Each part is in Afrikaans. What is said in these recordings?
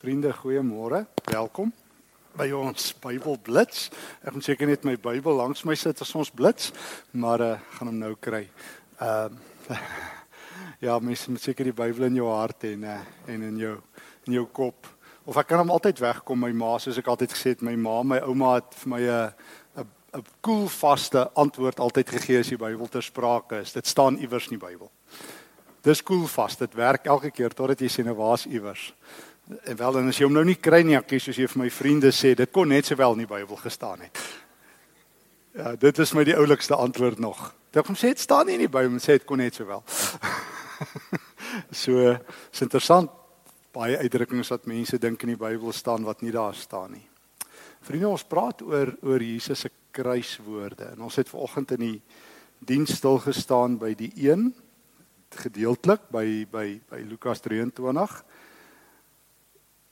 Vriende, goeiemôre. Welkom by ons Bybelblits. Ek moet seker net my Bybel langs my sit as ons blits, maar uh gaan hom nou kry. Ehm uh, Ja, mens moet seker die Bybel in jou hart hê uh, en in jou in jou kop. Of ek kan hom altyd wegkom my ma, soos ek altyd gesê het, my ma, my ouma het vir my 'n 'n 'n koel vaste antwoord altyd gegee as die Bybel ter sprake is. Dit staan iewers in die Bybel. Dis koel vas. Dit werk elke keer totdat jy sê nou waar's iewers. En wel en as jy hom nou nie kry nie, ek soos jy vir my vriende sê, dit kon net sowel in die Bybel gestaan het. Ja, dit is my die oulikste antwoord nog. Ek hom sê dit staan nie in die Bybel, sê dit kon net sowel. so is interessant baie uitdrukkings wat mense dink in die Bybel staan wat nie daar staan nie. Vriende, ons praat oor oor Jesus se kruiswoorde en ons het vanoggend in die diens stil gestaan by die 1 gedeeltelik by by by Lukas 23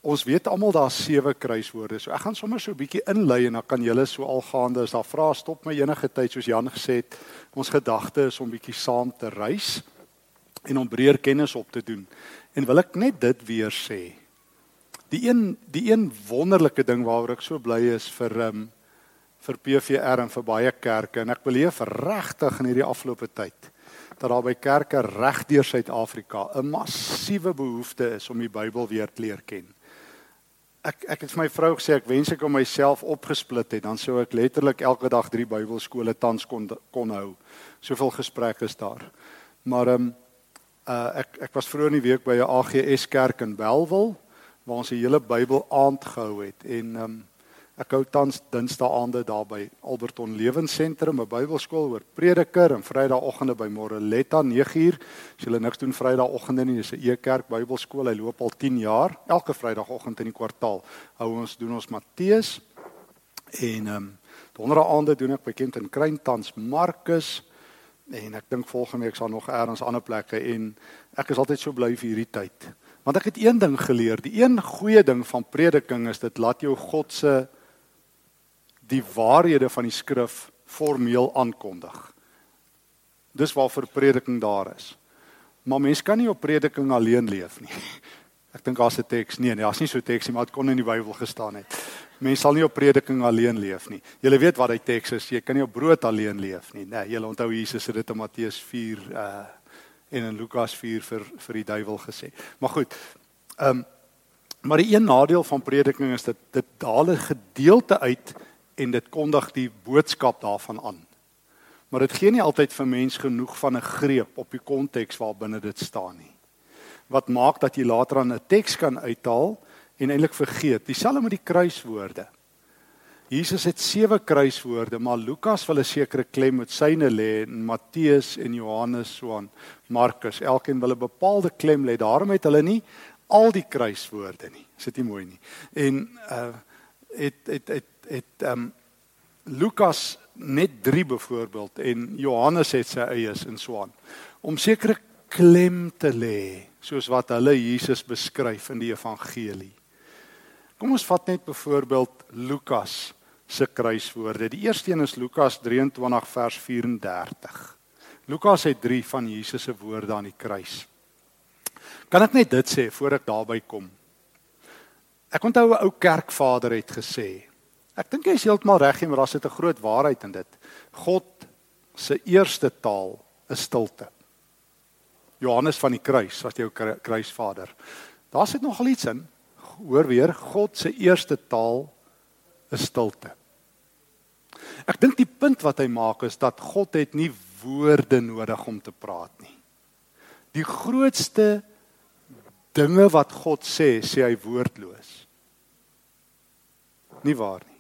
Ons weet almal daar's sewe kruiswoorde. So ek gaan sommer so 'n bietjie inlei en dan kan julle so algaande as daar vra stop my enige tyd soos Jan gesê het. Ons gedagte is om bietjie saam te reis en om breër kennis op te doen. En wil ek net dit weer sê. Die een die een wonderlike ding waaroor ek so bly is vir ehm um, vir PVR en vir baie kerke en ek beleef regtig in hierdie afgelope tyd dat daar by kerke reg deur Suid-Afrika 'n massiewe behoefte is om die Bybel weer te leer ken ek ek het vir my vrou gesê ek wens ek kon myself opgesplit het dan sou ek letterlik elke dag drie Bybelskole tans kon kon hou. Soveel gesprekke is daar. Maar ehm um, uh, ek ek was vroeër in die week by 'n AGS kerk in Belwel waar ons 'n hele Bybel aand gehou het en ehm um, Ek hou tans Dinsdae aande daar by Alberton Lewensentrum, 'n Bybelskool oor prediker en Vrydagoggende by Moreletta 9uur. As jy niks doen Vrydagoggende nie, dis 'n E-kerk Bybelskool. Hy loop al 10 jaar. Elke Vrydagoggend in die kwartaal hou ons doen ons Matteus en ehm um, donderdae aande doen ek by Kent en Kruin tans Markus en ek dink volgende week sal nog eers ander plekke en ek is altyd so bly vir hierdie tyd. Want ek het een ding geleer, die een goeie ding van prediking is dit laat jou God se die waarhede van die skrif formeel aankondig. Dis waarvoor prediking daar is. Maar mens kan nie op prediking alleen leef nie. Ek dink daar's 'n teks. Nee, nee, daar's nie so 'n teks nie, maar dit kon in die Bybel gestaan het. Mens sal nie op prediking alleen leef nie. Jy weet wat hy teks is. Jy kan nie op brood alleen leef nie. Nee, jy onthou Jesus het dit in Matteus 4 uh en in Lukas 4 vir vir die duiwel gesê. Maar goed. Ehm um, maar die een nadeel van prediking is dat dit daal 'n gedeelte uit en dit kondig die boodskap daarvan aan. Maar dit gee nie altyd vir mens genoeg van 'n greep op die konteks waarbinne dit staan nie. Wat maak dat jy later aan 'n teks kan uithaal en eintlik vergeet. Dieselfde met die kruiswoorde. Jesus het sewe kruiswoorde, maar Lukas wil 'n sekere klem met syne lê en Matteus en Johannes so aan Markus. Elkeen wil 'n bepaalde klem lê. Daarom het hulle nie al die kruiswoorde nie. Is dit nie mooi nie? En uh het het het het ehm um, Lukas net 3 byvoorbeeld en Johannes het sy eies in Swaan om sekere klem te lê soos wat hulle Jesus beskryf in die evangelie. Kom ons vat net byvoorbeeld Lukas se kruiswoorde. Die eerste een is Lukas 23 vers 34. Lukas het 3 van Jesus se woorde aan die kruis. Kan ek net dit sê voor ek daarby kom? Ek onthou 'n ou kerkvader het gesê Ek dink jy is heeltemal reg, maar daar sit 'n groot waarheid in dit. God se eerste taal is stilte. Johannes van die kruis was jou kruisvader. Daar sit nogal iets in. Hoor weer, God se eerste taal is stilte. Ek dink die punt wat hy maak is dat God het nie woorde nodig om te praat nie. Die grootste dinge wat God sê, sê hy woordloos. Nie waar nie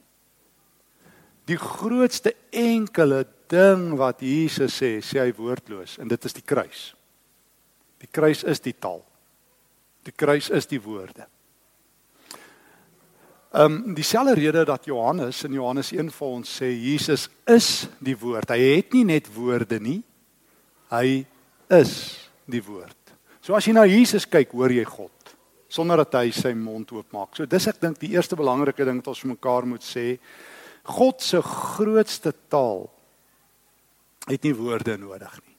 die grootste enkele ding wat Jesus sê, sê hy woordloos en dit is die kruis. Die kruis is die taal. Die kruis is die woorde. Ehm um, dieselfde rede dat Johannes in Johannes 1 vir ons sê Jesus is die woord. Hy het nie net woorde nie. Hy is die woord. So as jy na Jesus kyk, hoor jy God sonder dat hy sy mond oopmaak. So dis ek dink die eerste belangrike ding wat ons vir mekaar moet sê, God se grootste taal het nie woorde nodig nie.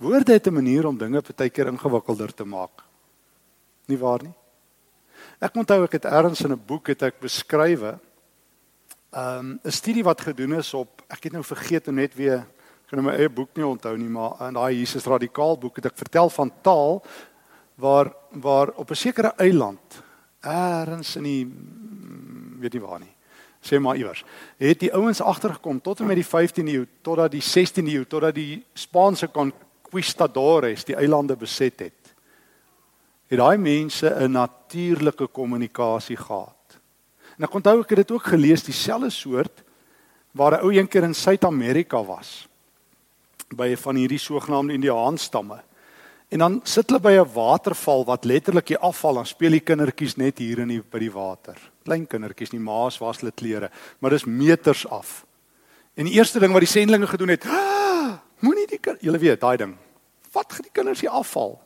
Woorde het 'n manier om dinge baie keer ingewikkelder te maak. Nie waar nie? Ek onthou ek het ergens in 'n boek het ek beskrywe um 'n studie wat gedoen is op ek het nou vergeet om net weer ek kan my eie boek nie onthou nie maar in daai Jesus radikaal boek het ek vertel van taal waar waar op 'n sekere eiland ergens in die mm, weet nie waar nie sê maar iewers het die ouens agtergekom tot en met die 15de eeu totdat die 16de eeu totdat die Spaanse conquistadores die eilande beset het het daai mense 'n natuurlike kommunikasie gehad. En ek onthou ek het dit ook gelees dieselfde soort waar 'n ou eendag in Suid-Amerika was by van hierdie sogenaamde Indiaanstamme. En dan sit hulle by 'n waterval wat letterlik die afval dan speel die kindertjies net hier in die by die water. Klein kindertjies, nie maas was hulle klere, maar dis meters af. En die eerste ding wat die sendlinge gedoen het, ah, moenie die julle weet daai ding. Wat gaan die kinders hier afval?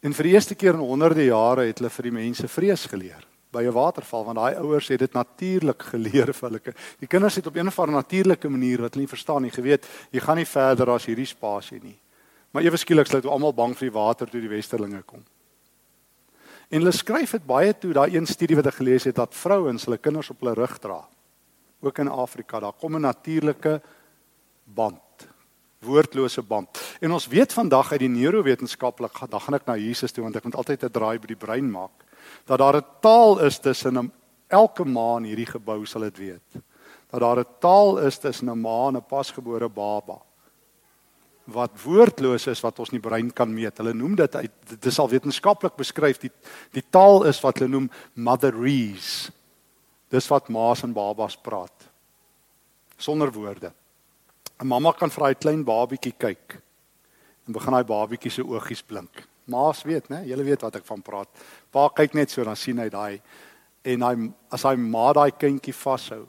En vir die eerste keer in honderde jare het hulle vir die mense vrees geleer by 'n waterval want daai ouers het dit natuurlik geleer vir hulle. Die kinders het op 'n of ander natuurlike manier wat hulle nie verstaan nie geweet, jy gaan nie verder as hierdie spasie nie. Maar ewe skielik sluit almal bang vir die water toe die westerlinge kom. En hulle skryf dit baie toe daai een studie wat ek gelees het dat vrouens hulle kinders op hulle rug dra. Ook in Afrika, daar kom 'n natuurlike band woordlose band. En ons weet vandag uit die neurowetenskaplik, dan gaan ek na Jesus toe want ek moet altyd 'n draai by die brein maak dat daar 'n taal is tussen 'n elke ma in hierdie gebou sal dit weet. Dat daar 'n taal is tussen 'n ma en 'n pasgebore baba. Wat woordloos is wat ons nie brein kan meet. Hulle noem dit uit dit is al wetenskaplik beskryf die die taal is wat hulle noem motherese. Dis wat ma's en babas praat. Sonder woorde. 'n Mamma kan vir haar klein babietjie kyk en begin daai babietjie se oogies blink. Ma's weet, né? Julle weet wat ek van praat. Pa kyk net so dan sien hy daai en hy as hy ma daai kindjie vashou.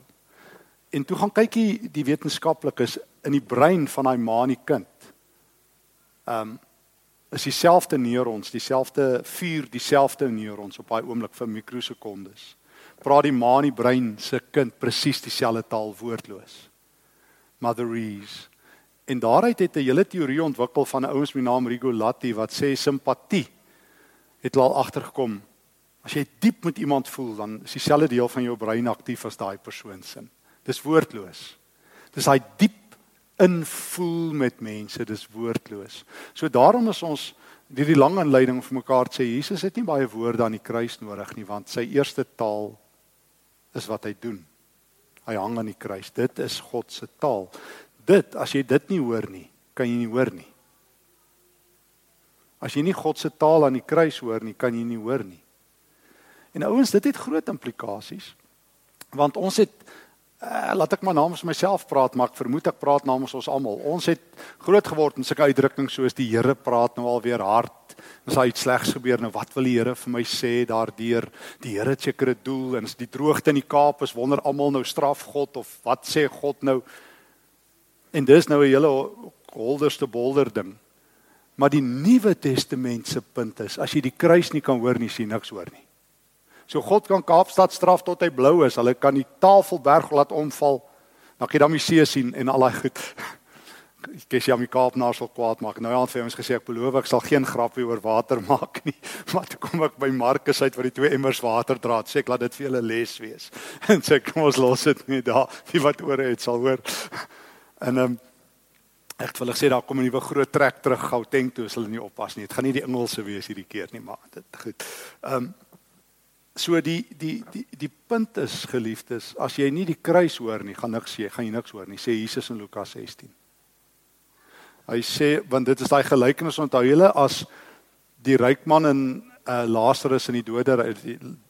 En toe gaan kyk hy die wetenskaplikes in die brein van daai ma en die kind. Ehm um, is dieselfde neurons, dieselfde vuur, dieselfde neurons op daai oomblik vir mikrosekondes. Praat die ma in die brein se kind presies dieselfde taal woordloos. Motherese. En daaruit het 'n hele teorie ontwikkel van 'n ouens met die naam Rigolatti wat sê simpatie het al agtergekom. As jy diep met iemand voel, dan is dieselfde deel van jou brein aktief as daai persoon se. Dis woordloos. Dis daai diep invoel met mense, dis woordloos. So daarom is ons hierdie lang aanleiding vir mekaar sê Jesus het nie baie woorde aan die kruis nodig nie want sy eerste taal is wat hy doen. Hy hang aan die kruis. Dit is God se taal. Dit as jy dit nie hoor nie, kan jy nie hoor nie. As jy nie God se taal aan die kruis hoor nie, kan jy nie hoor nie. En ouens, dit het groot implikasies. Want ons het uh, laat ek maar namens myself praat, maar ek vermoed ek praat namens ons almal. Ons het groot geword in sulke uitdrukkings soos die Here praat nou alweer hard. As daar iets slegs gebeur, nou wat wil die Here vir my sê daardeur? Die Here het seker 'n doel en as die droogte in die Kaap is, wonder almal nou straf God of wat sê God nou? En dis nou 'n hele holderste bolder ding. Maar die Nuwe Testament se punt is, as jy die kruis nie kan hoor nie, sien niks hoor nie. So God kan Kaapstad straf tot hy blou is. Hulle kan die Tafelberg laat omval. Dan kan jy dan die see sien en al daai goed. Ek kies jy om die Kaapnaar sal kwaad maak. Nou ja, vir ons gesê ek beloof ek sal geen grappie oor water maak nie. Maar toe kom ek by Markus uit waar die twee emmers water dra. Sê ek laat dit vir julle les wees. En sê kom ons los dit net daar. Wie wat oor het sal hoor. En ehm um, Ek wil sê daar kom 'n nuwe groot trek terug Gauteng toe as hulle nie oppas nie. Dit gaan nie die Engelse wees hierdie keer nie, maar dit goed. Ehm um, so die die die die punt is geliefdes, as jy nie die kruis hoor nie, gaan niks sê, gaan jy niks hoor nie, sê Jesus in Lukas 16. Hy sê want dit is daai gelykenis onthou julle as die ryk man in uh, Lazarus in die doderyk.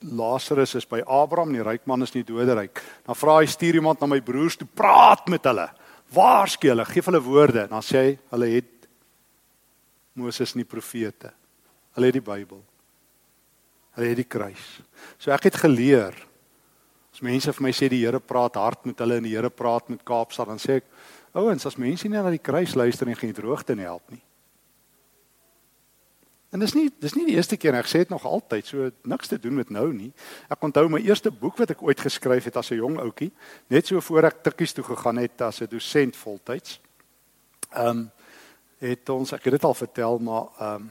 Lazarus is by Abraham, die ryk man is in die doderyk. Dan vra hy stuur iemand na my broers toe, praat met hulle waarsku hulle, gee hulle woorde en dan sê hy hulle het Moses en die profete. Hulle het die Bybel. Hulle het die kruis. So ek het geleer as mense vir my sê die Here praat hard met hulle en die Here praat met Kaapstad dan sê ek ouens as mense nie na die kruis luister en geen droogte nie help nie. En dis nie dis nie die eerste keer ek sê dit nog altyd so niks te doen met nou nie. Ek onthou my eerste boek wat ek ooit geskryf het as 'n jong ouetjie, net so voor ek Tikkies toe gegaan het as 'n dosent voltyds. Ehm um, het ons ek het dit al vertel maar ehm um,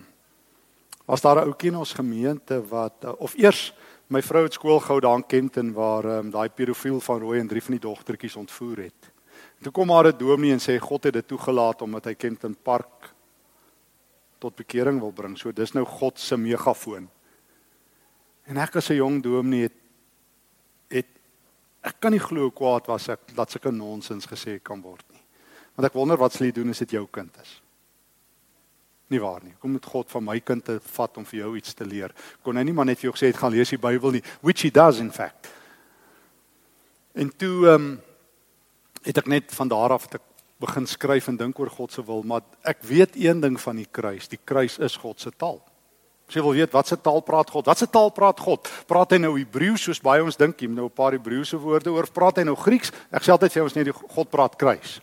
was daar 'n ouetjie in ons gemeente wat of eers My vrou het skool gehou daar in Kenton waar ehm um, daai pedofiel van Rooi en drie van die dogtertjies ontvoer het. En toe kom haar 'n dominee en sê God het dit toegelaat omdat hy Kenton Park tot bekering wil bring. So dis nou God se megafoon. En ek as 'n jong dominee het het ek kan nie glo hoe kwaad was ek dat sulke nonsens gesê kan word nie. Want ek wonder wat sal jy doen as dit jou kind is? Nie waar nie. Kom met God van my kind te vat om vir jou iets te leer. Kon hy nie maar net vir jou gesê het gaan lees die Bybel nie, which he does in fact. En toe ehm um, het ek net van daar af te begin skryf en dink oor God se wil, maar ek weet een ding van die kruis, die kruis is God se taal. As jy wil weet wat se taal praat God? Wat se taal praat God? Praat hy nou Hebreëus soos baie ons dink, jy nou 'n paar Hebreëse woorde oor, praat hy nou Grieks? Ek sê altyd vir ons net die God praat kruis.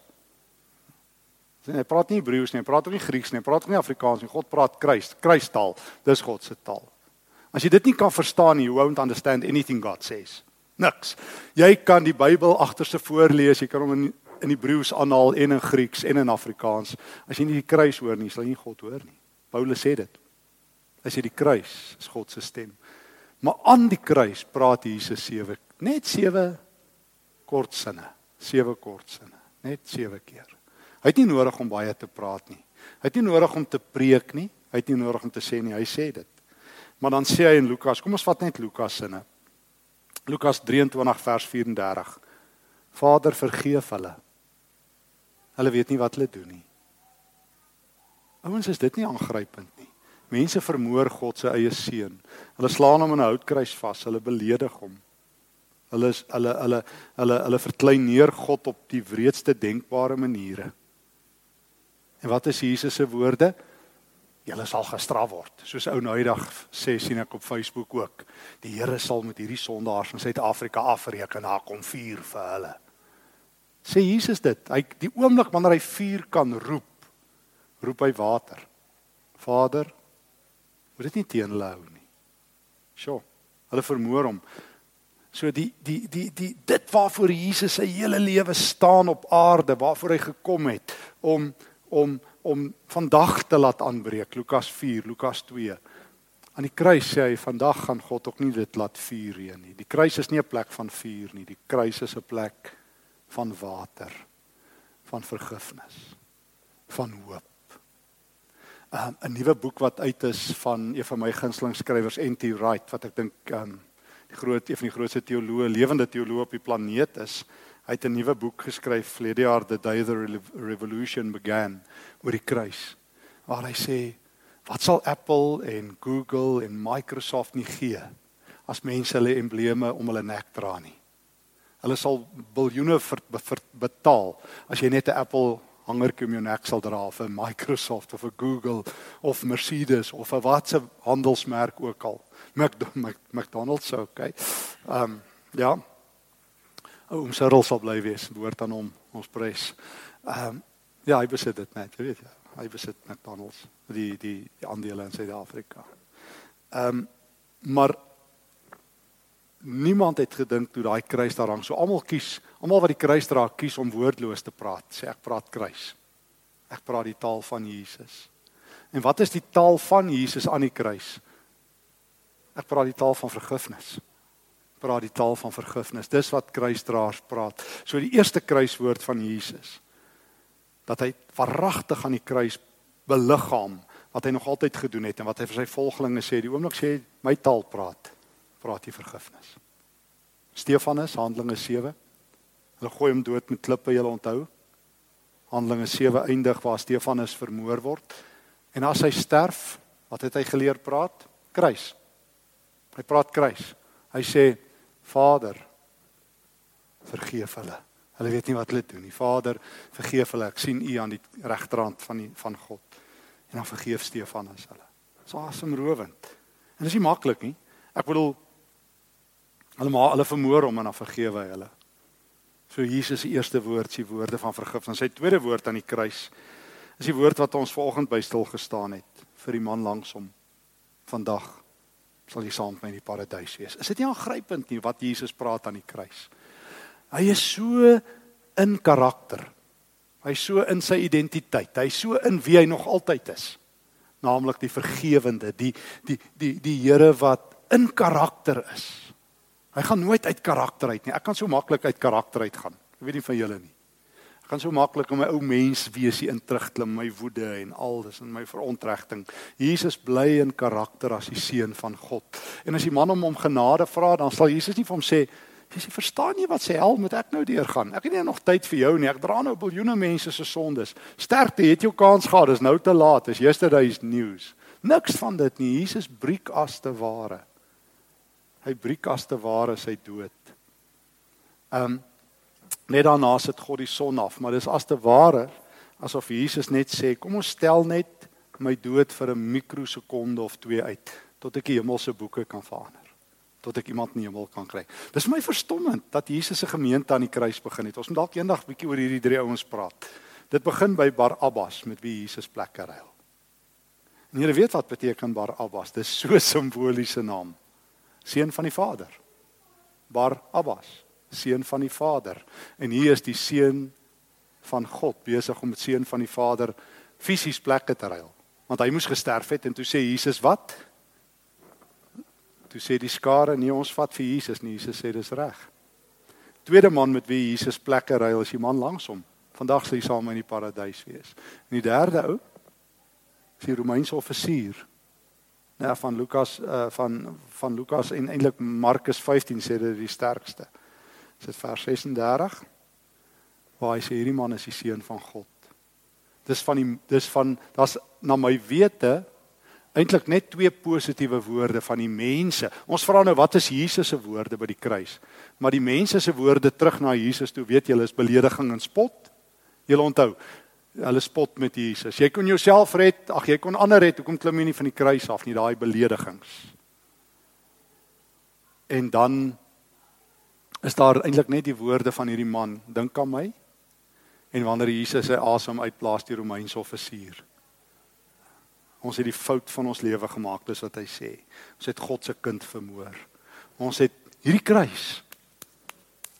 Hy praat nie Hebreëus nie, hy praat ook nie Grieks nie, hy praat ook nie Afrikaans nie. God praat kruis, kruistaal. Dis God se taal. As jy dit nie kan verstaan nie, you won't understand anything God says. Niks. Jy kan die Bybel agterste voorlees, jy kan hom in in Hebreëus aanhaal en in Grieks en in Afrikaans. As jy nie die kruis hoor nie, sal jy nie God hoor nie. Paulus sê dit. As jy die kruis is God se stem. Maar aan die kruis praat Jesus sewe, net sewe kort sinne, sewe kort sinne, net sewe keer. Hy het nie nodig om baie te praat nie. Hy het nie nodig om te preek nie. Hy het nie nodig om te sê nie, hy sê dit. Maar dan sê hy in Lukas, kom ons vat net Lukas sinne. Lukas 23 vers 34. Vader vergeef hulle. Hulle weet nie wat hulle doen nie. Ouens, is dit nie aangrypend nie? Mense vermoor God se eie seun. Hulle slaan hom in 'n houtkruis vas. Hulle beledig hom. Hulle is hulle hulle hulle hulle verklein neer God op die wreedste denkbare maniere. En wat is Jesus se woorde? julle sal gestraf word. Soos ou noudag sê sien ek op Facebook ook. Die Here sal met hierdie sondaars in Suid-Afrika afreken, daar kom vuur vir hulle. Sê Jesus dit. Hy die oomblik wanneer hy vuur kan roep, roep hy water. Vader, moet dit nie teen hulle hou nie. Sjoe. Hulle vermoor hom. So die die die die dit waarvoor Jesus sy hele lewe staan op aarde, waarvoor hy gekom het om om om vandag te laat aanbreek Lukas 4 Lukas 2 aan die kruis sê hy vandag gaan God ook nie dit laat vuur reën nie die kruis is nie 'n plek van vuur nie die kruis is 'n plek van water van vergifnis van hoop um, 'n nuwe boek wat uit is van een van my gunsteling skrywers N.T. Wright wat ek dink um, die groot een van die grootste teoloë lewende teoloë op die planeet is Hy het 'n nuwe boek geskryf vlede jaar The Day the Revolution Began oor die kruis. Waar hy sê wat sal Apple en Google en Microsoft nie gee as mense hulle embleme om hulle nek dra nie. Hulle sal biljoene vir, vir betaal as jy net 'n Apple hangertjie om jou nek sal dra vir Microsoft of 'n Google of Mercedes of 'n watse handelsmerk ook al. McDonald's ook, okay. Ehm um, ja oom Cyril sal bly wees behoort aan hom ons prys. Ehm um, ja, hy besit dit net, weet jy. Hy besit McDonald's, die die die aandele in Suid-Afrika. Ehm um, maar niemand het gedink toe daai kruis daar hang. So almal kies, almal wat die kruis dra, kies om woordloos te praat. Sê ek praat kruis. Ek praat die taal van Jesus. En wat is die taal van Jesus aan die kruis? Ek praat die taal van vergifnis praat die taal van vergifnis. Dis wat kruisdraers praat. So die eerste kruiswoord van Jesus dat hy verragtig aan die kruis beliggaam wat hy nog altyd gedoen het en wat hy vir sy volgelinge sê, die oomblik sê my taal praat, praat hy vergifnis. Stefanus Handelinge 7. Hulle gooi hom dood met klippe, jy onthou. Handelinge 7 eindig waar Stefanus vermoor word. En as hy sterf, wat het hy geleer praat? Kruis. Hy praat kruis. Hy sê Vader, vergeef hulle. Hulle weet nie wat hulle doen nie. Vader, vergeef hulle. Ek sien U aan die regterhand van die van God. En dan vergeef Stefanus hulle. So asemrowend. En dis nie maklik nie. Ek bedoel hulle maar hulle vermoor hom en dan vergewe hy hulle. So Jesus se eerste woord, sy woorde van vergifnis. Sy tweede woord aan die kruis is die woord wat ons vanoggend by stil gestaan het vir die man langs hom vandag sal jy saam met my in die paradys wees. Is dit nie aangrypend nie wat Jesus praat aan die kruis? Hy is so in karakter. Hy's so in sy identiteit. Hy's so in wie hy nog altyd is. Naamlik die vergewende, die die die die Here wat in karakter is. Hy gaan nooit uit karakter uit nie. Ek kan so maklik uit karakter uit gaan. Ek weet nie van julle nie. Ek kan so maklik in my ou mens weesie in terugklim, my woede en alles en my verontregting. Jesus bly in karakter as die seun van God. En as die man hom om genade vra, dan sal Jesus nie vir hom sê Jy verstaan nie wat sê hel moet ek nou deurgaan. Ek het nie nog tyd vir jou nie. Ek dra nou biljoene mense se sondes. Sterkte, het jou kans gehad. Dis nou te laat. Dis yesterday's news. Niks van dit nie. Jesus breek as te ware. Hy breek as te ware sy dood. Ehm um, net daarna sit God die son af, maar dis as te ware asof Jesus net sê, kom ons stel net my dood vir 'n mikrosekonde of twee uit tot ek die hemelse boeke kan verander tot ek iemand in die hemel kan kry. Dis my verstommend dat Jesus se gemeente aan die kruis begin het. Ons moet dalk eendag 'n bietjie oor hierdie drie ouens praat. Dit begin by Barabbas met wie Jesus plekke ruil. En jy weet wat beteken Barabbas? Dis so 'n simboliese naam. Seun van die Vader. Barabbas, seun van die Vader. En hier is die seun van God besig om met seun van die Vader fisies plekke te ruil. Want hy moes gesterf het en toe sê Jesus wat? Toe sê die skare nee ons vat vir Jesus nie. Jesus sê dis reg. Tweede man met wie Jesus plekke ruil is die man langs hom. Vandag sal hy saam in die paradys wees. En die derde ou is die Romeinse offisier. Nou van Lukas uh, van van Lukas en eintlik Markus 15 sê dit die sterkste. Dit vers 36 waar hy sê hierdie man is die seun van God. Dis van die dis van daar's na my wete eintlik net twee positiewe woorde van die mense. Ons vra nou wat is Jesus se woorde by die kruis? Maar die mense se woorde terug na Jesus toe, weet julle, is belediging en spot. Julle onthou, hulle spot met Jesus. Jy kon jouself red, ag jy kon ander red, hoekom klim jy nie van die kruis af nie, daai beledigings. En dan is daar eintlik net die woorde van hierdie man, dink aan my. En wanneer Jesus sy asem uitblaas die Romeinse offisier. Ons het die fout van ons lewe gemaak, dis wat hy sê. Ons het God se kind vermoor. Ons het hierdie kruis.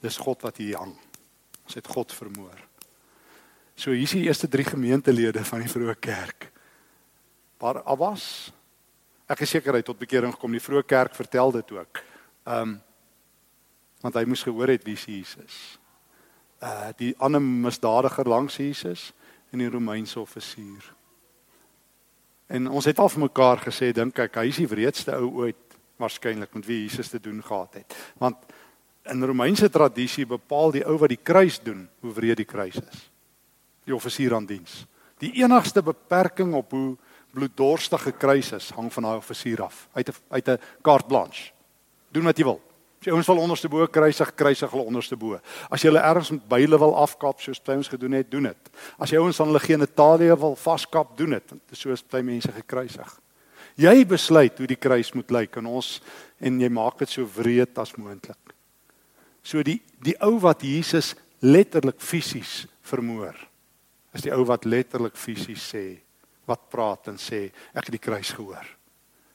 Dis God wat hier hang. Ons het God vermoor. So hier is die eerste 3 gemeentelede van die vroeë kerk. Waar Abbas Ek is seker hy tot bekering gekom. Die vroeë kerk vertel dit ook. Ehm um, want hy moes gehoor het wie Jesus. Uh die ander misdadiger langs Jesus en die Romeinse offisier. En ons het al vir mekaar gesê dink ek hy is die wreedste ou ooit waarskynlik met wie Jesus te doen gehad het. Want in Romeinse tradisie bepaal die ou wat die kruis doen hoe wreed die kruis is. Die offisier aan diens. Die enigste beperking op hoe bloeddorstige kruis is hang van daai offisier af. Uit 'n uit 'n carte blanche. Doen wat jy wil. As jy ouens wil onderste bo kruisig, kruisig hulle onderste bo. As jy hulle ergens met byle wil afkap soos baie ons gedoen het, doen dit. As jy ouens aan hulle genitalie wil vaskap, doen dit. Dit is soos baie mense gekruisig. Jy besluit hoe die kruis moet lyk en ons en jy maak dit so wreed as moontlik. So die die ou wat Jesus letterlik fisies vermoor is die ou wat letterlik fisies sê wat praat en sê ek het die kruis gehoor.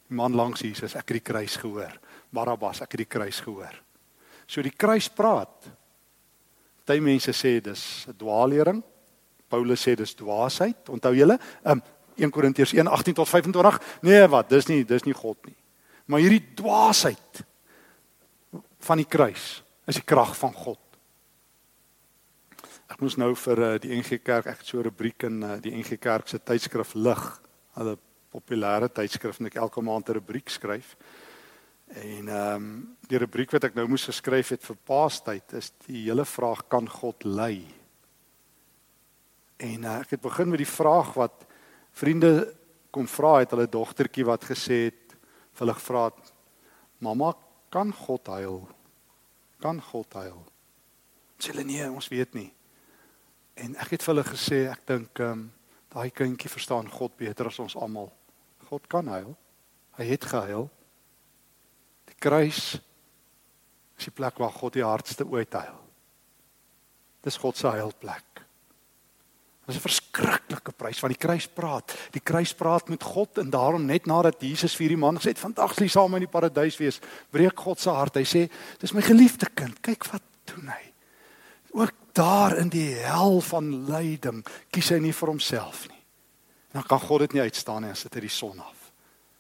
Die man langs Jesus, ek het die kruis gehoor. Barabbas, ek het die kruis gehoor. So die kruis praat. Party mense sê dis 'n dwaallering. Paulus sê dis dwaasheid. Onthou julle? Um 1 Korintiërs 1:18 tot 25. Nee, wat? Dis nie dis nie God nie. Maar hierdie dwaasheid van die kruis is die krag van God. Ek moes nou vir uh, die NG Kerk ek so 'n rubriek in uh, die NG Kerk se tydskrif lig. Hulle populêre tydskrif en ek elke maand 'n rubriek skryf. En ehm um, die rubriek wat ek nou moes geskryf het vir Paastyd is die hele vraag kan God lei? En uh, ek het begin met die vraag wat vriende kom vra het hulle dogtertjie wat gesê het vir hulle gevra het mamma kan God heil? Kan God heil? Sê hulle nee, ons weet nie. En ek het vir hulle gesê ek dink ehm um, daai kindjie verstaan God beter as ons almal. God kan heil. Hy het geheil kruis is die plek waar God die hardste ooit huil. Dis God se heilplek. Dit is 'n verskriklike prys want die kruis praat. Die kruis praat met God en daarom net nadat Jesus vir die man gesê het vandag sal jy saam in die paradys wees, breek God se hart. Hy sê, "Dis my geliefde kind. Kyk wat doen hy." Ook daar in die hel van lyding kies hy nie vir homself nie. Dan kan God dit nie uitstaan nie as dit uit die son af.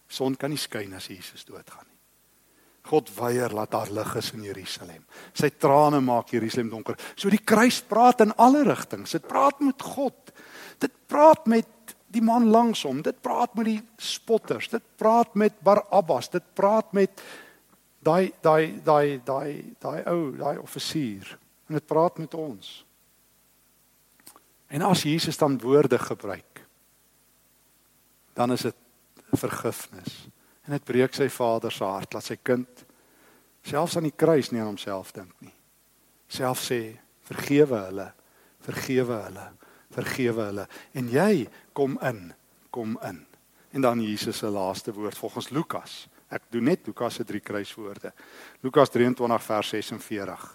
Son kan nie skyn as Jesus doodgaan. God weier laat daar lig is in Jerusalem. Sy trane maak Jerusalem donker. So die kruis praat in alle rigtings. Dit praat met God. Dit praat met die man langs hom. Dit praat met die spotters. Dit praat met Barabbas. Dit praat met daai daai daai daai daai ou, daai offisier. En dit praat met ons. En as Jesus dan woorde gebruik, dan is dit vergifnis. En dit breek sy vader se hart dat sy kind selfs aan die kruis nie aan homself dink nie. Self sê vergewe hulle, vergewe hulle, vergewe hulle en jy kom in, kom in. En dan Jesus se laaste woord volgens Lukas. Ek doen net Lukas se drie kruiswoorde. Lukas 23 vers 46.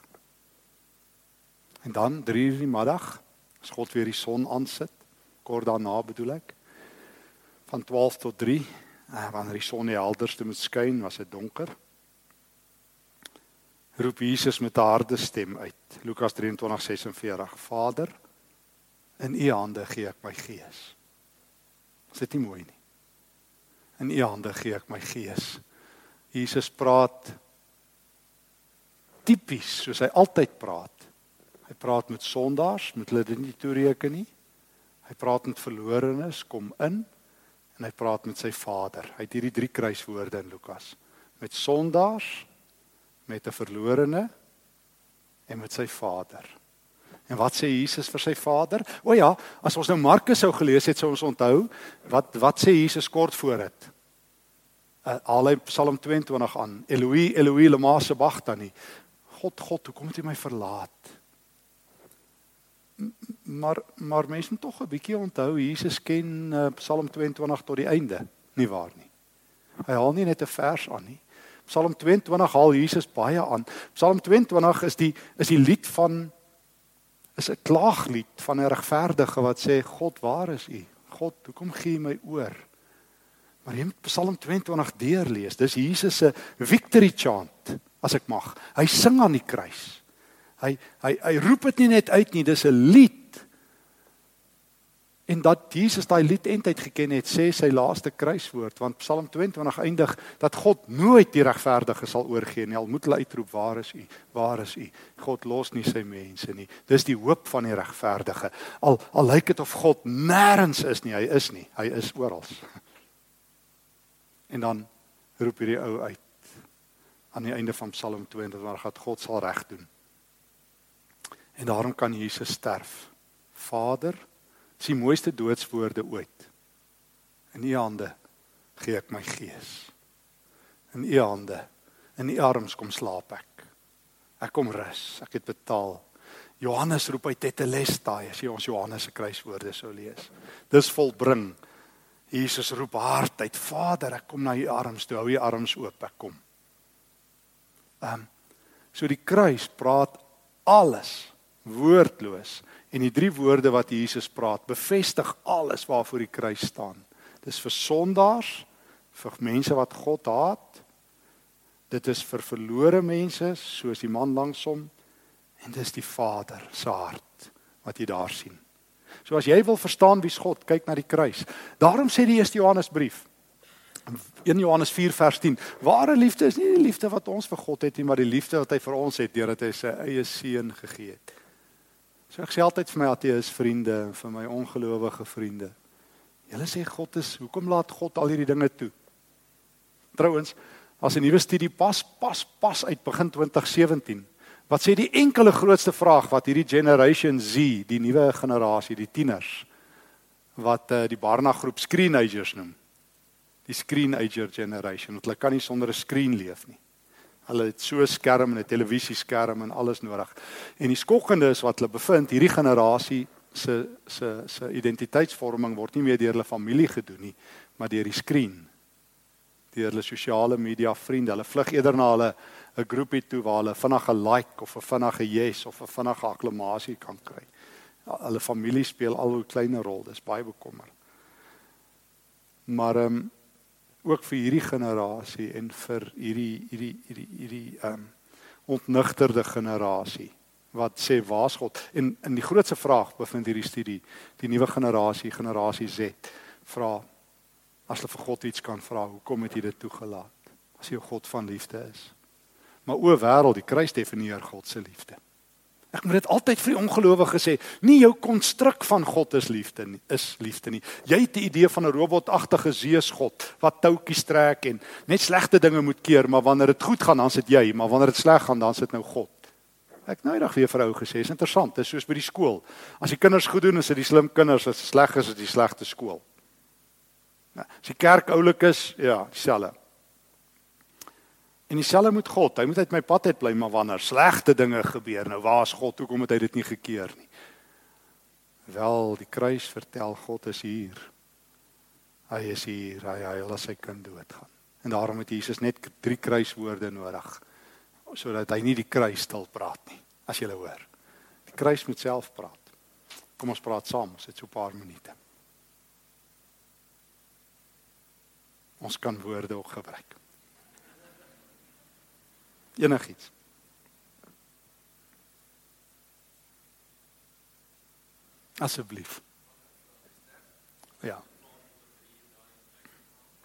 En dan 3 uur die middag, as God weer die son aansit, kort daarna bedoel ek, van 12 tot 3 Uh, wanneer die son die helderste moet skyn, was dit donker. Roep Jesus met 'n harde stem uit. Lukas 23:46. Vader, in U hande gee ek my gees. Is dit nie mooi nie? In U hande gee ek my gees. Jesus praat tipies soos hy altyd praat. Hy praat met sondaars, met hulle dit nie toereken nie. Hy praat met verlorenes, kom in en hy praat met sy Vader. Hy het hierdie drie kruiswoorde in Lukas. Met sondaars, met 'n verlorene en met sy Vader. En wat sê Jesus vir sy Vader? O ja, as ons nou Markus sou gelees het, sou ons onthou wat wat sê Jesus kort voor dit. Uh, al in Psalm 22 aan. Eloi, Eloi, lama sabachthani. God, God, hoekom het U my verlaat? Maar maar mense moet tog 'n bietjie onthou Jesus ken uh, Psalm 22 tot die einde, nie waar nie. Hy haal nie net 'n vers aan nie. Psalm 22 haal Jesus baie aan. Psalm 22 is die is die lied van is 'n klaaglied van 'n regverdige wat sê God, waar is U? God, hoekom gee U my oor? Maar jy moet Psalm 22 deurlees. Dis Jesus se victory chant, as ek mag. Hy sing aan die kruis. Hy hy hy roep dit nie net uit nie, dis 'n lied. En dat Jesus daai lied eintlik geken het, sê sy laaste kruiswoord, want Psalm 22 eindig dat God nooit die regverdige sal oorgee nie. Al moet hulle uitroep, waar is U? Waar is U? God los nie sy mense nie. Dis die hoop van die regverdige. Al al lyk dit of God nêrens is nie, hy is nie. Hy is oral. En dan roep hierdie ou uit aan die einde van Psalm 22 dat God sal reg doen. En daarom kan Jesus sterf. Vader, dis die mooiste doodswoorde ooit. In U hande gee ek my gees. In U hande, in U arms kom slaap ek. Ek kom rus, ek het betaal. Johannes roep uit tetelestai as jy ons Johannes se kruiswoorde sou lees. Dis volbring. Jesus roep hard uit, Vader, ek kom na U arms toe. Hou U arms oop, ek kom. Ehm um, so die kruis praat alles woordloos en die drie woorde wat Jesus praat bevestig alles waarvoor die kruis staan. Dis vir sondaars, vir mense wat God haat. Dit is vir verlore mense soos die man langs hom en dis die Vader se hart wat jy daar sien. So as jy wil verstaan wie's God, kyk na die kruis. Daarom sê die eerste Johannesbrief 1 Johannes 4 vers 10. Ware liefde is nie die liefde wat ons vir God het nie, maar die liefde wat hy vir ons het deurdat hy sy eie seun gegee het. So ek sê altyd vir my ateës vriende en vir my ongelowige vriende. Julle sê God is, hoekom laat God al hierdie dinge toe? Trouwens, as 'n nuwe studie pas pas pas uit begin 2017. Wat sê die enkele grootste vraag wat hierdie generation Z, die nuwe generasie, die tieners wat uh, die Barna groep screenagers noem. Die screenager generation, want hulle kan nie sonder 'n skerm leef nie. Hulle het so 'n skerm en 'n televisieskerm en alles nodig. En die skokkende is wat hulle bevind, hierdie generasie se se se identiteitsvorming word nie meer deur hulle familie gedoen nie, maar deur die skerm. Deur hulle sosiale media vriende. Hulle vlug eerder na hulle 'n groepie toe waar hulle vinnige like of 'n vinnige yes of 'n vinnige akklamasie kan kry. Hulle familie speel al hoe kleiner rol. Dis baie bekommer. Maar ehm um, ook vir hierdie generasie en vir hierdie hierdie hierdie hierdie ehm um, ontnigterde generasie wat sê waar's God? En in die grootste vraag bevind hierdie studie die nuwe generasie generasie Z vra as hulle vir God iets kan vra hoekom het hy dit toegelaat? As hy 'n God van liefde is. Maar o wêreld, die kruis definieer God se liefde. Ek moet dit altyd vir die ongelowiges sê, nie jou konstruk van God is liefde nie, is liefde nie. Jy het 'n idee van 'n robotagtige Zeus-god wat toutjies trek en net slegte dinge moet keer, maar wanneer dit goed gaan, dan sit jy, maar wanneer dit sleg gaan, dan sit nou God. Ek nou eendag weer vir ou gesê, is interessant, dis soos by die skool. As die kinders goed doen, is dit die slim kinders, as sleg is dit die slegte skool. Nou, as die kerk oulik is, ja, dieselfde. En dieselfde met God. Hy moet uit my pad uit bly, maar wanneer slegte dinge gebeur, nou waar is God? Hoekom het hy dit nie gekeer nie? Wel, die kruis vertel God is hier. Hy is hier. Hy hy laat sy kind doodgaan. En daarom het Jesus net drie kruiswoorde nodig sodat hy nie die kruis stil praat nie, as jy hoor. Die kruis moet self praat. Kom ons praat saam, ons het so 'n paar minute. Ons kan woorde ook gebruik enigiets. Asseblief. Ja.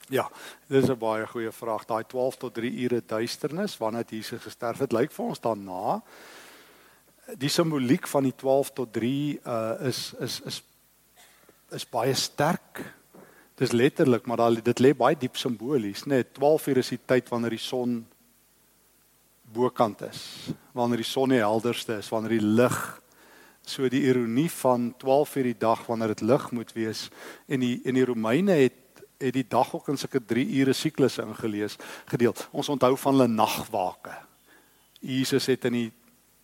Ja, dis 'n baie goeie vraag. Daai 12 tot 3 ure duisternis wanneer Jesus gesterf het, lyk vir ons daarna die simboliek van die 12 tot 3 uh is is is is baie sterk. Dis letterlik, maar daai dit lê baie diep simbolies? Nee, 12 uur is die tyd wanneer die son bokant is, wanneer die son die helderste is, wanneer die lig so die ironie van 12 uur die dag wanneer dit lig moet wees en die en die Romeine het het die dag ook in sulke 3 ure siklusse ingelees gedeel. Ons onthou van hulle nagwake. Jesus het in die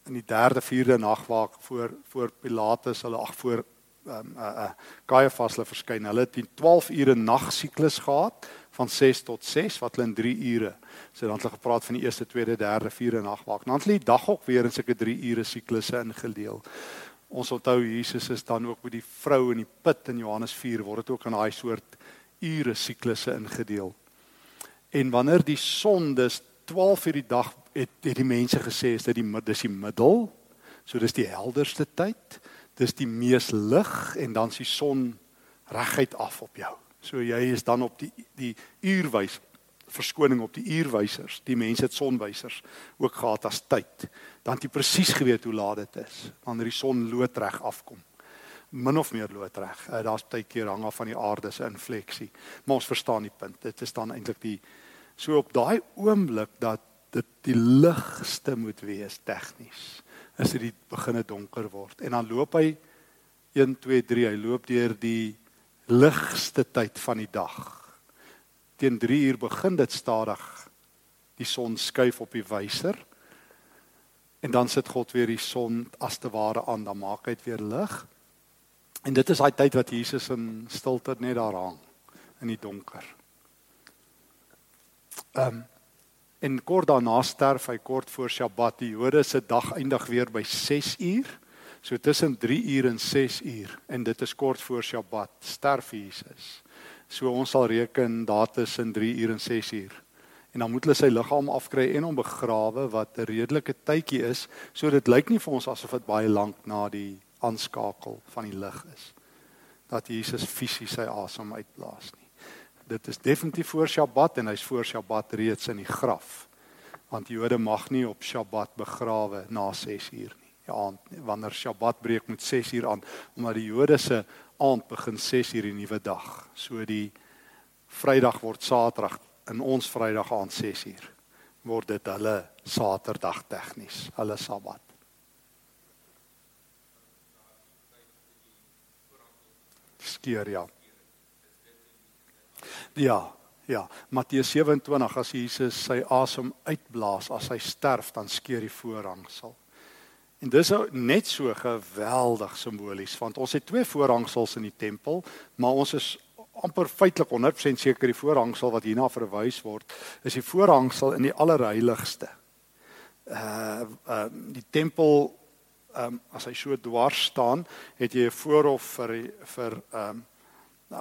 in die 3de 4de nagwaak voor voor Pilatus hulle ag voor ehm um, uh uh Caiaphas hulle verskyn. Hulle het 'n 12 ure nagsiklus gehad van 6 tot 6 wat hulle in 3 ure. So dan het hulle gepraat van die eerste, tweede, derde, vierde nagwaak. Dan het hulle die dag ook weer in sulke 3 ure siklusse ingedeel. Ons onthou Jesus is dan ook met die vrou in die put in Johannes 4 word dit ook in daai soort ure siklusse ingedeel. En wanneer die son dis 12 uur die dag het, het die mense gesê is dit die dis die middel. So dis die helderste tyd. Dis die mees lig en dan is die son reguit af op jou. So jy is dan op die die uurwys verskoning op die uurwysers. Die mense het sonwysers ook gehad as tyd. Dan het jy presies geweet hoe laat dit is wanneer die son loodreg afkom. Min of meer loodreg. Uh, Daar's tydkeer hang af van die aarde se infleksie. Maar ons verstaan die punt. Dit is dan eintlik die so op daai oomblik dat dit die ligste moet wees tegnies. Is dit beginne donker word en dan loop hy 1 2 3 hy loop deur die ligste tyd van die dag. Teen 3 uur begin dit stadig die son skuif op die wyser. En dan sit God weer die son as te ware aan, dan maak hy dit weer lig. En dit is daai tyd wat Jesus in stilte net daar hang in die donker. Ehm um, en kort daarna sterf hy kort voor Sabbat. Die Jode se dag eindig weer by 6 uur. So tussen 3 uur en 6 uur en dit is kort voor Sabbat sterf Jesus. So ons sal reken daar tussen 3 uur en 6 uur. En dan moet hulle sy liggaam afkry en hom begrawe wat 'n redelike tydjie is. So dit lyk nie vir ons asof dit baie lank na die aanskakel van die lig is dat Jesus fisies sy asem uitblaas nie. Dit is definitief voor Sabbat en hy's voor Sabbat reeds in die graf. Want Jode mag nie op Sabbat begrawe na 6 uur nie aand wanneer Sabbat breek met 6 uur aan omdat die Jode se aand begin 6 uur die nuwe dag. So die Vrydag word Saterdag in ons Vrydag aand 6 uur word dit hulle Saterdag tegnies, hulle Sabbat. Skeer ja. Ja, ja, Matteus 27 as Jesus sy asem uitblaas as hy sterf dan skeer die voorhangsel. En dis net so geweldig simbolies want ons het twee voorhangsels in die tempel, maar ons is amper feitelik 100% seker die voorhangsel wat hierna verwys word is die voorhangsel in die allerheiligste. Uh uh die tempel um as hy so dwars staan, het jy 'n voorhof vir vir um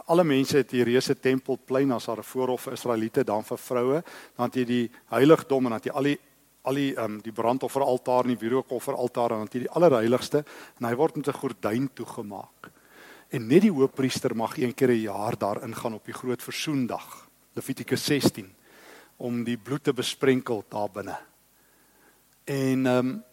alle mense het die reuse tempelplein as daar 'n voorhof vir Israeliete dan vir vroue, dan het jy die heiligdom en dan het jy al die al die um, die brandofferaltaar en die wierookofferaltaar en dan die allerheiligste en hy word met 'n gordyn toegemaak. En net die hoofpriester mag een keer 'n jaar daarin gaan op die groot versoendag, Levitikus 16, om die bloed te besprenkel daar binne. En ehm um,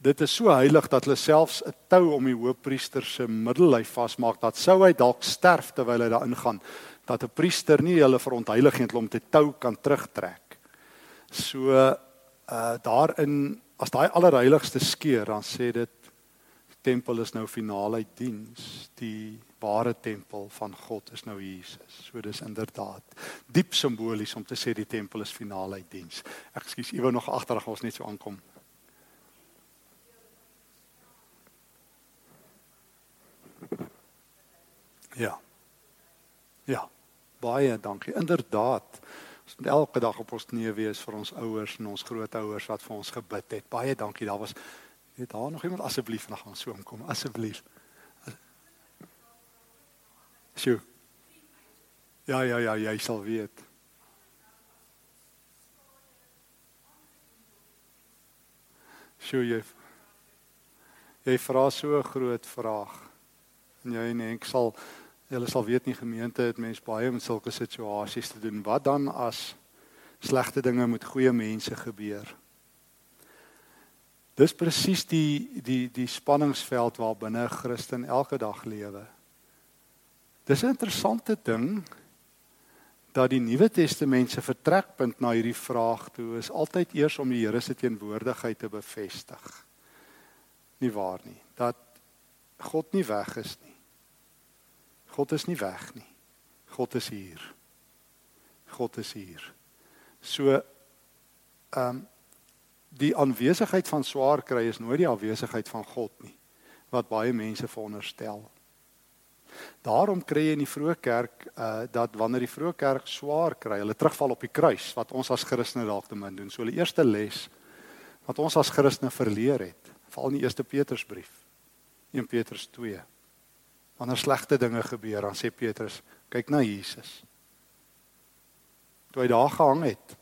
dit is so heilig dat hulle selfs 'n tou om die hoofpriester se middellyf vasmaak dat sou hy dalk sterf terwyl hy daarin gaan dat 'n priester nie hulle verontheilig nie om te tou kan terugtrek. So uh daarin as daai allerheiligste skeur dan sê dit tempel is nou finale diens die ware tempel van God is nou Jesus. So dis inderdaad diep simbolies om te sê die tempel is finale diens. Ekskuus, ewe nog agterig ons net so aankom. Ja. Ja. Baie dankie. Inderdaad. Ons moet elke dag op ons knieë wees vir ons ouers en ons grootouers wat vir ons gebid het. Baie dankie. Daar was net daar nog iemand asseblief na gaan so kom asseblief. Sjoe. Ja ja ja, jy sal weet. Sjoe jy. Jy vra so 'n groot vraag. En jy en ek sal Julle sal weet nie gemeente het mens baie met sulke situasies te doen. Wat dan as slegte dinge met goeie mense gebeur? Dis presies die die die spanningsveld waar binne 'n Christen elke dag lewe. Dis 'n interessante ding dat die Nuwe Testament se vertrekpunt na hierdie vraag toe is altyd eers om die Here se teenwoordigheid te bevestig. Nie waar nie dat God nie weg is nie. God is nie weg nie. God is hier. God is hier. So ehm um, die aanwesigheid van swaar kry is nooit die afwesigheid van God nie wat baie mense veronderstel. Daarom kry jy in die vroeë kerk uh dat wanneer die vroeë kerk swaar kry, hulle terugval op die kruis wat ons as Christene dalk te min doen. So hulle eerste les wat ons as Christene verleer het, val in die eerste Petrusbrief. 1 Petrus 2 wanneer slegte dinge gebeur, dan sê Petrus, kyk na Jesus. Toe hy daar gehang het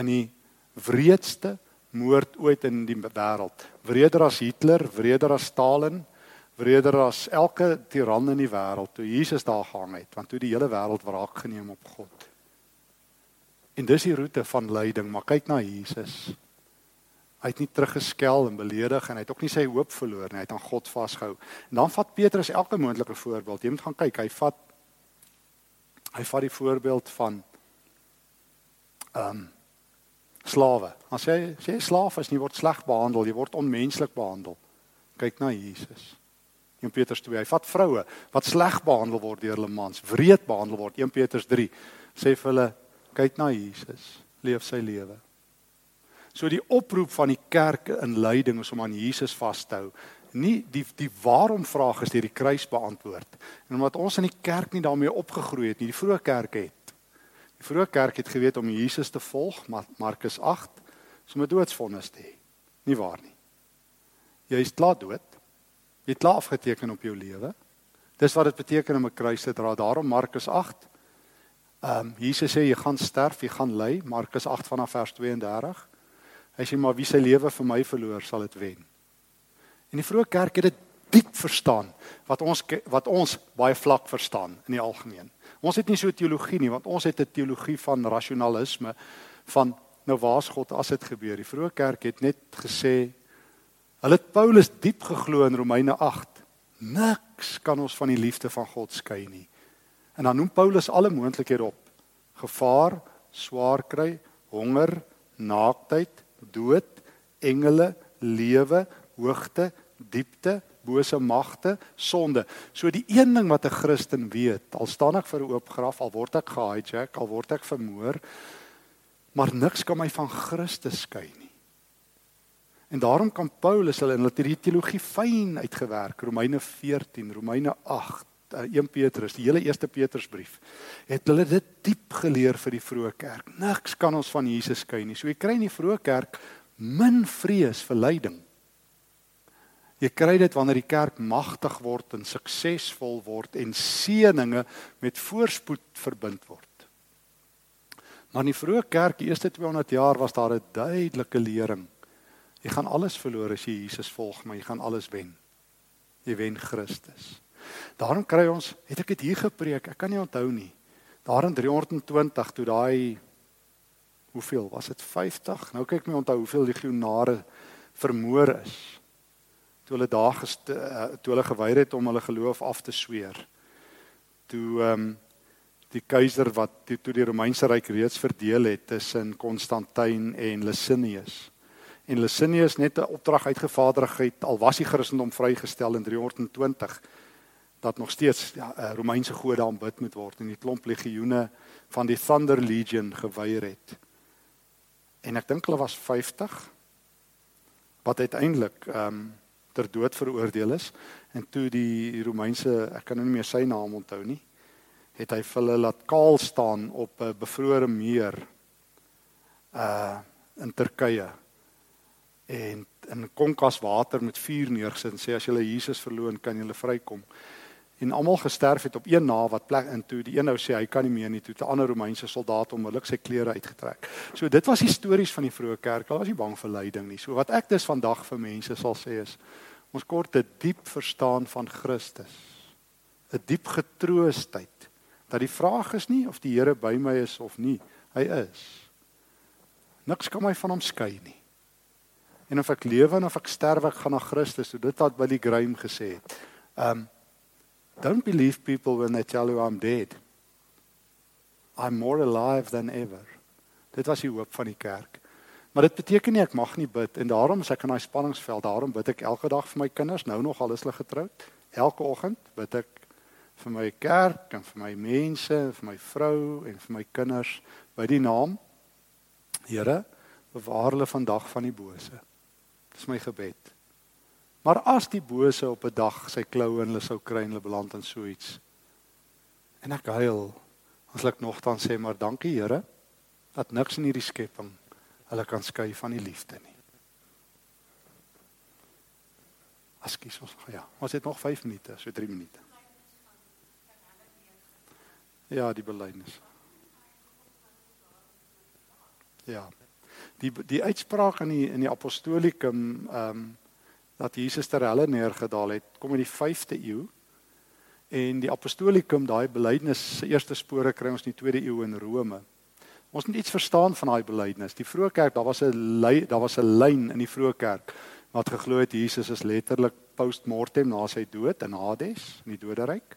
in die wreedste moord ooit in die wêreld, wreder as Hitler, wreder as Stalin, wreder as elke tiran in die wêreld, toe Jesus daar gehang het, want toe die hele wêreld wraak geneem op God. En dis die roete van lyding, maar kyk na Jesus. Hy het nie teruggeskel en beledig en hy het ook nie sy hoop verloor nie. Hy het aan God vasgehou. En dan vat Petrus elke moontlike voorbeeld. Jy moet gaan kyk. Hy vat hy vat die voorbeeld van ehm um, slawe. As jy sê slaaf is nie word sleg behandel, jy word onmenslik behandel. Kyk na Jesus. In Petrus 2, hy vat vroue wat sleg behandel word deur hulle mans, wreed behandel word. 1 Petrus 3 sê vir hulle kyk na Jesus, leef sy lewe. So die oproep van die kerk in lyding is om aan Jesus vas te hou. Nie die die waarom vraag is deur die kruis beantwoord. En omdat ons in die kerk nie daarmee opgegroei het nie, die vroeë kerk het. Die vroeë kerk het geweet om Jesus te volg, Markus 8, so met doodsvonnis te hê. Nie waar nie. Jy is klaar dood. Jy het klaar afgeteken op jou lewe. Dis wat dit beteken om 'n kruis te dra. Daarom Markus 8 Ehm um, Jesus sê jy gaan sterf, jy gaan ly, Markus 8 vanaf vers 32. Hy sê maar wie sy lewe vir my verloor sal dit wen. En die vroeë kerk het dit diep verstaan wat ons wat ons baie vlak verstaan in die algemeen. Ons het nie so teologie nie want ons het 'n teologie van rasionalisme van nou waar's God as dit gebeur. Die vroeë kerk het net gesê hulle het Paulus diep geglo in Romeine 8. Niks kan ons van die liefde van God skei nie. En dan noem Paulus alle moontlikhede op. Gevaar, swaar kry, honger, naaktheid, dood, engele, lewe, hoogte, diepte, bose magte, sonde. So die een ding wat 'n Christen weet, al staan ek vir 'n oop graf, al word ek gehijack, al word ek vermoor, maar niks kan my van Christus skei nie. En daarom kan Paulus hulle in hulle teologie fyn uitgewerk, Romeine 14, Romeine 8 1 eh, Petrus, die hele eerste Petrusbrief, het hulle dit diep geleer vir die vroeë kerk. Niks kan ons van Jesus skei nie. So jy kry in die vroeë kerk min vrees vir lyding. Jy kry dit wanneer die kerk magtig word en suksesvol word en seëninge met voorspoed verbind word. Maar in die vroeë kerk, die eerste 200 jaar was daar 'n duidelike lering. Jy gaan alles verloor as jy Jesus volg, maar jy gaan alles wen. Jy wen Christus. Daarom kry ons, het ek dit hier gepreek, ek kan nie onthou nie. Daar in 320 toe daai hoeveel was dit 50? Nou kyk my onthou hoeveel legionare vermoor is. Toe hulle daar uh, toe hulle geweier het om hulle geloof af te sweer. Toe ehm um, die keiser wat die, toe die Romeinse ryk reeds verdeel het tussen Konstantin en Licinius. En Licinius net 'n opdrag uitgevaardig het al was hy Christendom vrygestel in 320 dat nog steeds ja, uh, Romeinse gode aanbid moet word en die klomp legioene van die Thunder Legion geweier het. En ek dink hulle was 50 wat uiteindelik ehm um, ter dood veroordeel is. En toe die Romeinse ek kan nou nie meer sy naam onthou nie het hy vir hulle laat kaal staan op 'n bevrore meer uh in Turkye. En in konkas water met vuur neergesit en sê as julle Jesus verloon kan julle vrykom en almal gesterf het op een na wat plek in toe die een nou sê hy kan nie meer nie toe 'n ander Romeinse soldaat onmiddellik sy klere uitgetrek. So dit was die stories van die vroeë kerk. Hulle was nie bang vir lyding nie. So wat ek dus vandag vir mense sal sê is ons kort 'n diep verstaan van Christus. 'n Diep getroostheid dat die vraag is nie of die Here by my is of nie. Hy is. Niks kan my van hom skei nie. En of ek lewe en of ek sterwe, ek gaan na Christus. So dit wat Billy Graham gesê het. Um Don't believe people when they tell you I'm dead. I'm more alive than ever. Dit was die hoop van die kerk. Maar dit beteken nie ek mag nie bid en daarom as ek in daai spanningsveld, daarom bid ek elke dag vir my kinders, nou nog al is hulle getroud. Elke oggend bid ek vir my kerk en vir my mense, vir my vrou en vir my kinders by die naam Here, bewaar hulle vandag van die bose. Dis my gebed. Maar as die bose op 'n dag sy kloue in hulle sou kry en hulle beland in so iets. En ek huil. Ons luk nogtans sê maar dankie Here dat niks in hierdie skepping hulle kan skei van die liefde nie. Askies ons ja, ons het nog 5 minute, so 3 minute. Ja, die belydenis. Ja. Die die uitspraak in die in die apostolikum ehm um, dat Jesus ter helle neergedaal het, kom in die 5de eeu. En die apostolikum, daai belydenis se eerste spore kry ons in die 2de eeu in Rome. Ons moet iets verstaan van daai belydenis. Die vroeë kerk, daar was 'n daar was 'n lyn in die vroeë kerk wat geglo het Jesus is letterlik post-mortem na sy dood in Hades, in die doderyk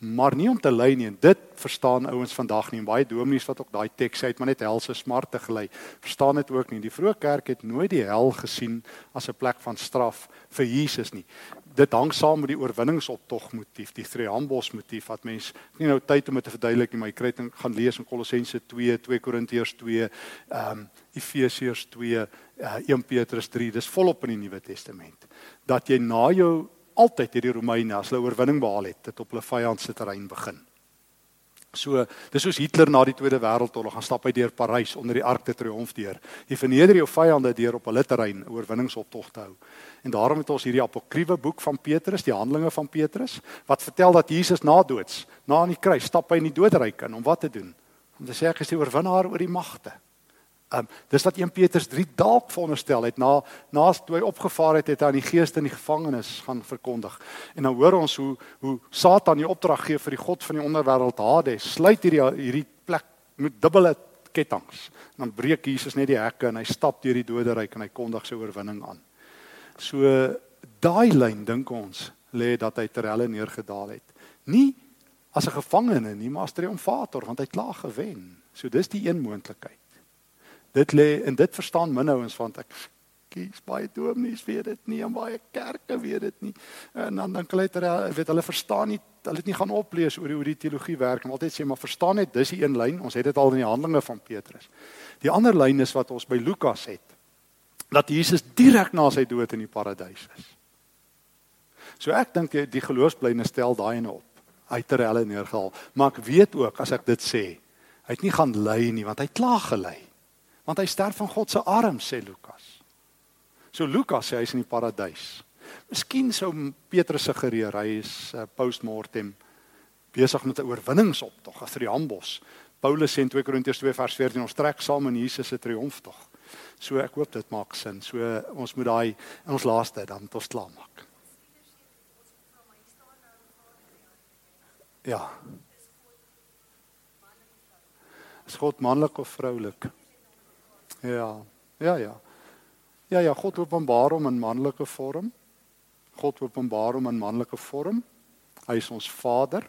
maar nie om te ly nie en dit verstaan ouens vandag nie en baie dominees wat ook daai teks uit maar net helse smarte gelei verstaan dit ook nie. Die vroeë kerk het nooit die hel gesien as 'n plek van straf vir Jesus nie. Dit hang saam met die oorwinningsoptog motief die Triambos motief wat mens nie nou tyd om dit te verduidelik nie maar jy kry dit gaan lees in Kolossense 2 2 Korintiërs 2 ehm um, Efesiërs 2 uh, 1 Petrus 3 dis volop in die Nuwe Testament. Dat jy na jou altyd hierdie Romeine as hulle oorwinning behaal het, dit op hulle vyand se terrein begin. So, dis soos Hitler na die Tweede Wêreldoorlog gaan stap hy deur Parys onder die Arc de Triomphe deur. Jy verneder jou vyande deur op hulle terrein oorwinningsoptog te hou. En daarom het ons hierdie apokriewe boek van Petrus, die Handelinge van Petrus, wat vertel dat Jesus na doods, na aan die kruis, stap hy in die doodryk in om wat te doen? Om te sê ek is die oorwinnaar oor die magte. Um dis wat 1 Petrus 3 dalk veronderstel het na na toe hy opgevaar het het hy aan die geeste in die gevangenis gaan verkondig. En dan hoor ons hoe hoe Satan die opdrag gee vir die god van die onderwêreld Hades, sluit hierdie hierdie plek met dubbele kettinge. Dan breek Jesus net die hekke en hy stap deur die doderyk en hy kondig sy oorwinning aan. So daai lyn dink ons lê dat hy ter helle neergedaal het. Nie as 'n gevangene nie, maar as triomfator want hy het klaar gewen. So dis die een moontlikheid. Dit lê en dit verstaan min ouens want ek kies baie dominees weet dit nie en baie kerke weet dit nie. En dan dan kletter weet hulle verstaan nie hulle het nie gaan oplees oor hoe die teologie werk en altyd sê maar verstaan net dis die een lyn ons het dit al in die handelinge van Petrus. Die ander lyn is wat ons by Lukas het dat Jesus direk na sy dood in die paradys is. So ek dink die geloofsblyne stel daai ene op. Hy het ter helle neergehaal, maar ek weet ook as ek dit sê, hy het nie gaan ly nie want hy klaar gelei want hy sterf van God se arm sê Lukas. So Lukas sê hy is in die paradys. Miskien sou Petrus suggereer hy is uh, postmortem besig met 'n oorwinningsoptog agter die ambos. Paulus sê in 2 Korintiërs 2 vers 14 ons trek saam in Jesus se triomftog. So ek hoop dit maak sin. So ons moet daai in ons laaste dan tot klaar maak. Ja. Is God manlik of vroulik? Ja. Ja, ja. Ja, ja, God openbaar hom in manlike vorm. God openbaar hom in manlike vorm. Hy is ons Vader.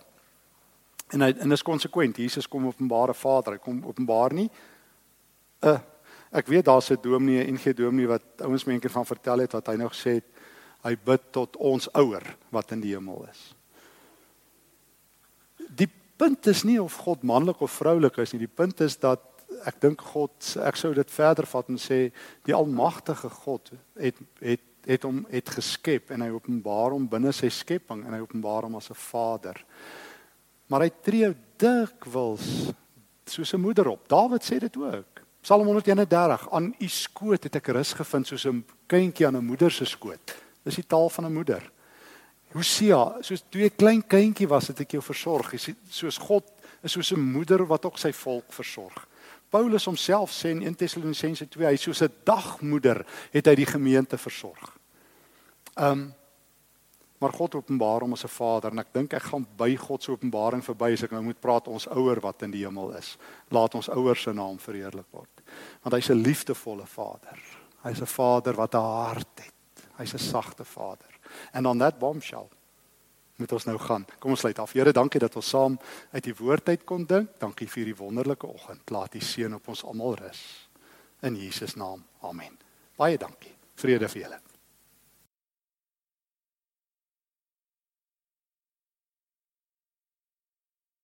En hy en is konsekwent. Jesus kom openbaar 'n Vader. Hy kom openbaar nie 'n uh, ek weet daar's 'n dominee, 'n NG dominee wat ouens eendag van vertel het wat hy nou gesê het hy bid tot ons ouer wat in die hemel is. Die punt is nie of God manlik of vroulik is nie. Die punt is dat ek dink God ek sou dit verder vat en sê die almagtige God het het het hom het geskep en hy openbaar hom binne sy skepping en hy openbaar hom as 'n vader. Maar hy tree dikwels soos 'n moeder op. Dawid sê dit ook. Psalm 131 aan u skoot het ek rus gevind soos 'n kindjie aan 'n moeder se skoot. Dis die taal van 'n moeder. Hosea, soos twee klein kindjie was het ek jou versorg. Jy sien soos God is soos 'n moeder wat ook sy volk versorg. Paulus homself sê in 1 Tessalonisense 2, hy soos 'n dagmoeder het hy die gemeente versorg. Um maar God openbaar hom as 'n vader en ek dink ek gaan by God se openbaring verby as ek nou moet praat ons ouer wat in die hemel is. Laat ons ouers se naam verheerlik word. Want hy's 'n liefdevolle vader. Hy's 'n vader wat 'n hart het. Hy's 'n sagte vader. En on that bombshell moet ons nou gaan. Kom ons sluit af. Here, dankie dat ons saam uit die woord uit kon dink. Dankie vir hierdie wonderlike oggend. Laat die seën op ons almal rus. In Jesus naam. Amen. Baie dankie. Vrede vir julle.